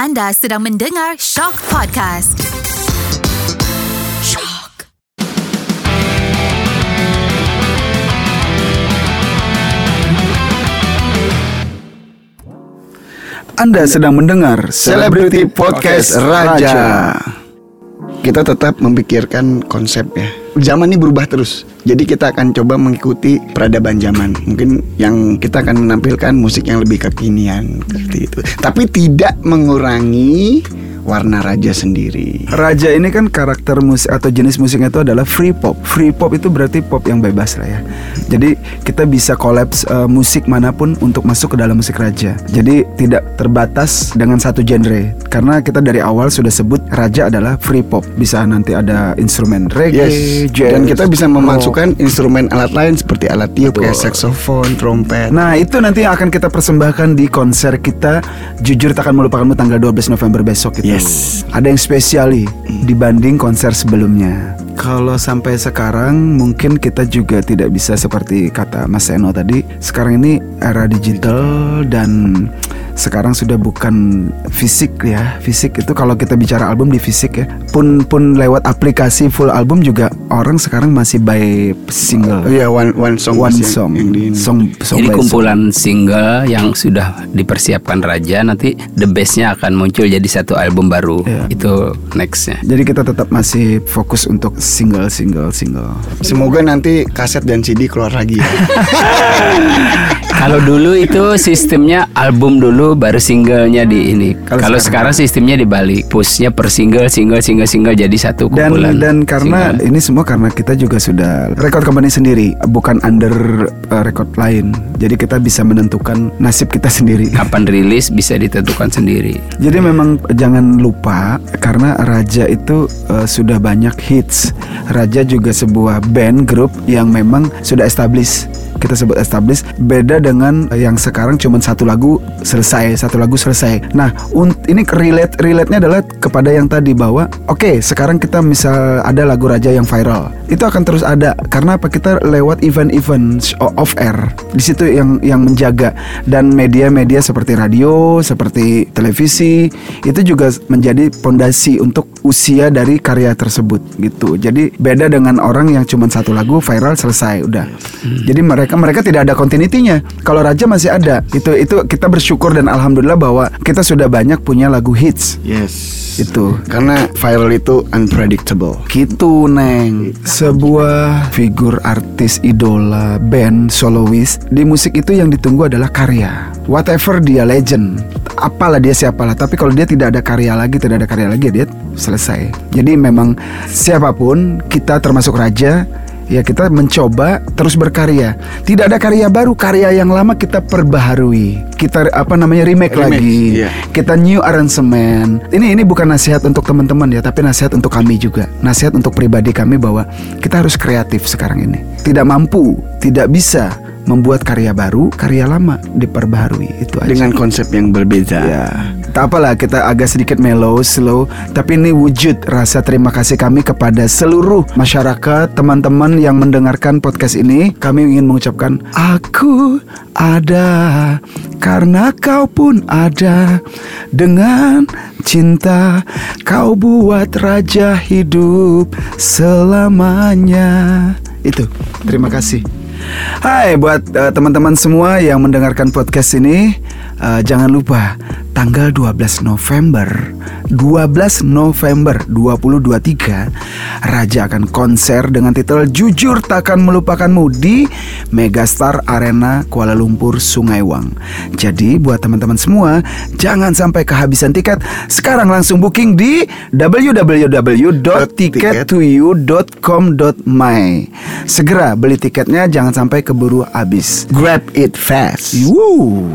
Anda sedang mendengar Shock Podcast. Shock. Anda sedang mendengar Celebrity Podcast Raja. Kita tetap memikirkan konsep ya. Zaman ini berubah terus. Jadi kita akan coba mengikuti peradaban zaman. Mungkin yang kita akan menampilkan musik yang lebih kekinian seperti itu. Tapi tidak mengurangi warna raja sendiri. Raja ini kan karakter musik atau jenis musiknya itu adalah free pop. Free pop itu berarti pop yang bebas lah ya. Jadi kita bisa kolaps uh, musik mana pun untuk masuk ke dalam musik raja. Jadi tidak terbatas dengan satu genre. Karena kita dari awal sudah sebut raja adalah free pop. Bisa nanti ada instrumen reggae, Yes. jazz, Dan kita bisa rock. memasukkan instrumen alat lain seperti alat tiup kayak saxophone, trompet. Nah itu nanti yang akan kita persembahkan di konser kita Jujur takkan melupakanmu tanggal 12 November besok itu Yes. Ada yang spesiali dibanding konser sebelumnya. Kalau sampai sekarang mungkin kita juga tidak bisa seperti kata Mas Eno tadi. Sekarang ini era digital dan sekarang sudah bukan fisik ya Fisik itu kalau kita bicara album di fisik ya Pun pun lewat aplikasi full album juga orang sekarang masih by single Oh iya, one one song One yang- song, yang song, song Jadi by song. kumpulan single yang sudah dipersiapkan Raja nanti the bestnya akan muncul jadi satu album baru. Iya. Itu nextnya. Jadi kita tetap masih fokus untuk single, single, single. Semoga nanti kaset dan CD keluar lagi ya. Kalau dulu itu sistemnya album dulu baru singlenya di ini. Kalau sekarang- sekarang, sistemnya dibalik, pushnya per single, single, single, single jadi satu Dan kumpulan. dan karena single. ini semua karena kita juga sudah record company sendiri, bukan under uh, record lain. Jadi kita bisa menentukan nasib kita sendiri. kapan rilis bisa ditentukan sendiri. Jadi memang jangan lupa karena Raja itu uh, sudah banyak hits. Raja juga sebuah band grup yang memang sudah established. Kita sebut established beda dengan yang sekarang cuma satu lagu selesai, satu lagu selesai. Nah, ini relate relate-nya adalah kepada yang tadi bahwa oke, sekarang kita misal ada lagu Raja yang viral. Itu akan terus ada karena apa? Kita lewat event-event off air. Di situ yang yang menjaga dan media-media seperti radio, seperti televisi itu juga menjadi pondasi untuk usia dari karya tersebut gitu. Jadi beda dengan orang yang cuma satu lagu viral selesai udah. Jadi mereka mereka tidak ada continuity-nya. Kalau Raja masih ada. Itu itu kita bersyukur dan alhamdulillah bahwa kita sudah banyak punya lagu hits. Yes. Itu. Karena viral itu unpredictable. Gitu Neng Sebuah figur artis idola band soloist Di musik itu yang ditunggu adalah karya Whatever dia legend Apalah dia siapalah Tapi kalau dia tidak ada karya lagi Tidak ada karya lagi dia selesai Jadi memang siapa pun Kita termasuk raja Ya kita mencoba terus berkarya Tidak ada karya baru Karya yang lama kita perbaharui Kita apa namanya remake, Remake, lagi iya. kita new arrangement. Ini ini bukan nasihat untuk teman-teman ya, tapi nasihat untuk kami juga. Nasihat untuk pribadi kami bahwa kita harus kreatif sekarang ini. Tidak mampu, tidak bisa membuat karya baru, karya lama diperbaharui. Itu aja. Dengan konsep yang berbeda. Ya, tak apalah kita agak sedikit mellow, slow, tapi ini wujud rasa terima kasih kami kepada seluruh masyarakat, teman-teman yang mendengarkan podcast ini. Kami ingin mengucapkan, aku ada karena kau pun ada dengan cinta kau buat raja hidup selamanya. Itu, terima kasih. Hai buat eh, teman-teman semua yang mendengarkan podcast ini eh, Jangan lupa tanggal 12 November 12 November 2023 Raja akan konser dengan titel Jujur Takkan Melupakanmu di Megastar Arena Kuala Lumpur Sungai Wang Jadi buat teman-teman semua Jangan sampai kehabisan tiket Sekarang langsung booking di www.tickettoyou.com.my Segera beli tiketnya jangan sampai keburu habis Grab it fast. Woo.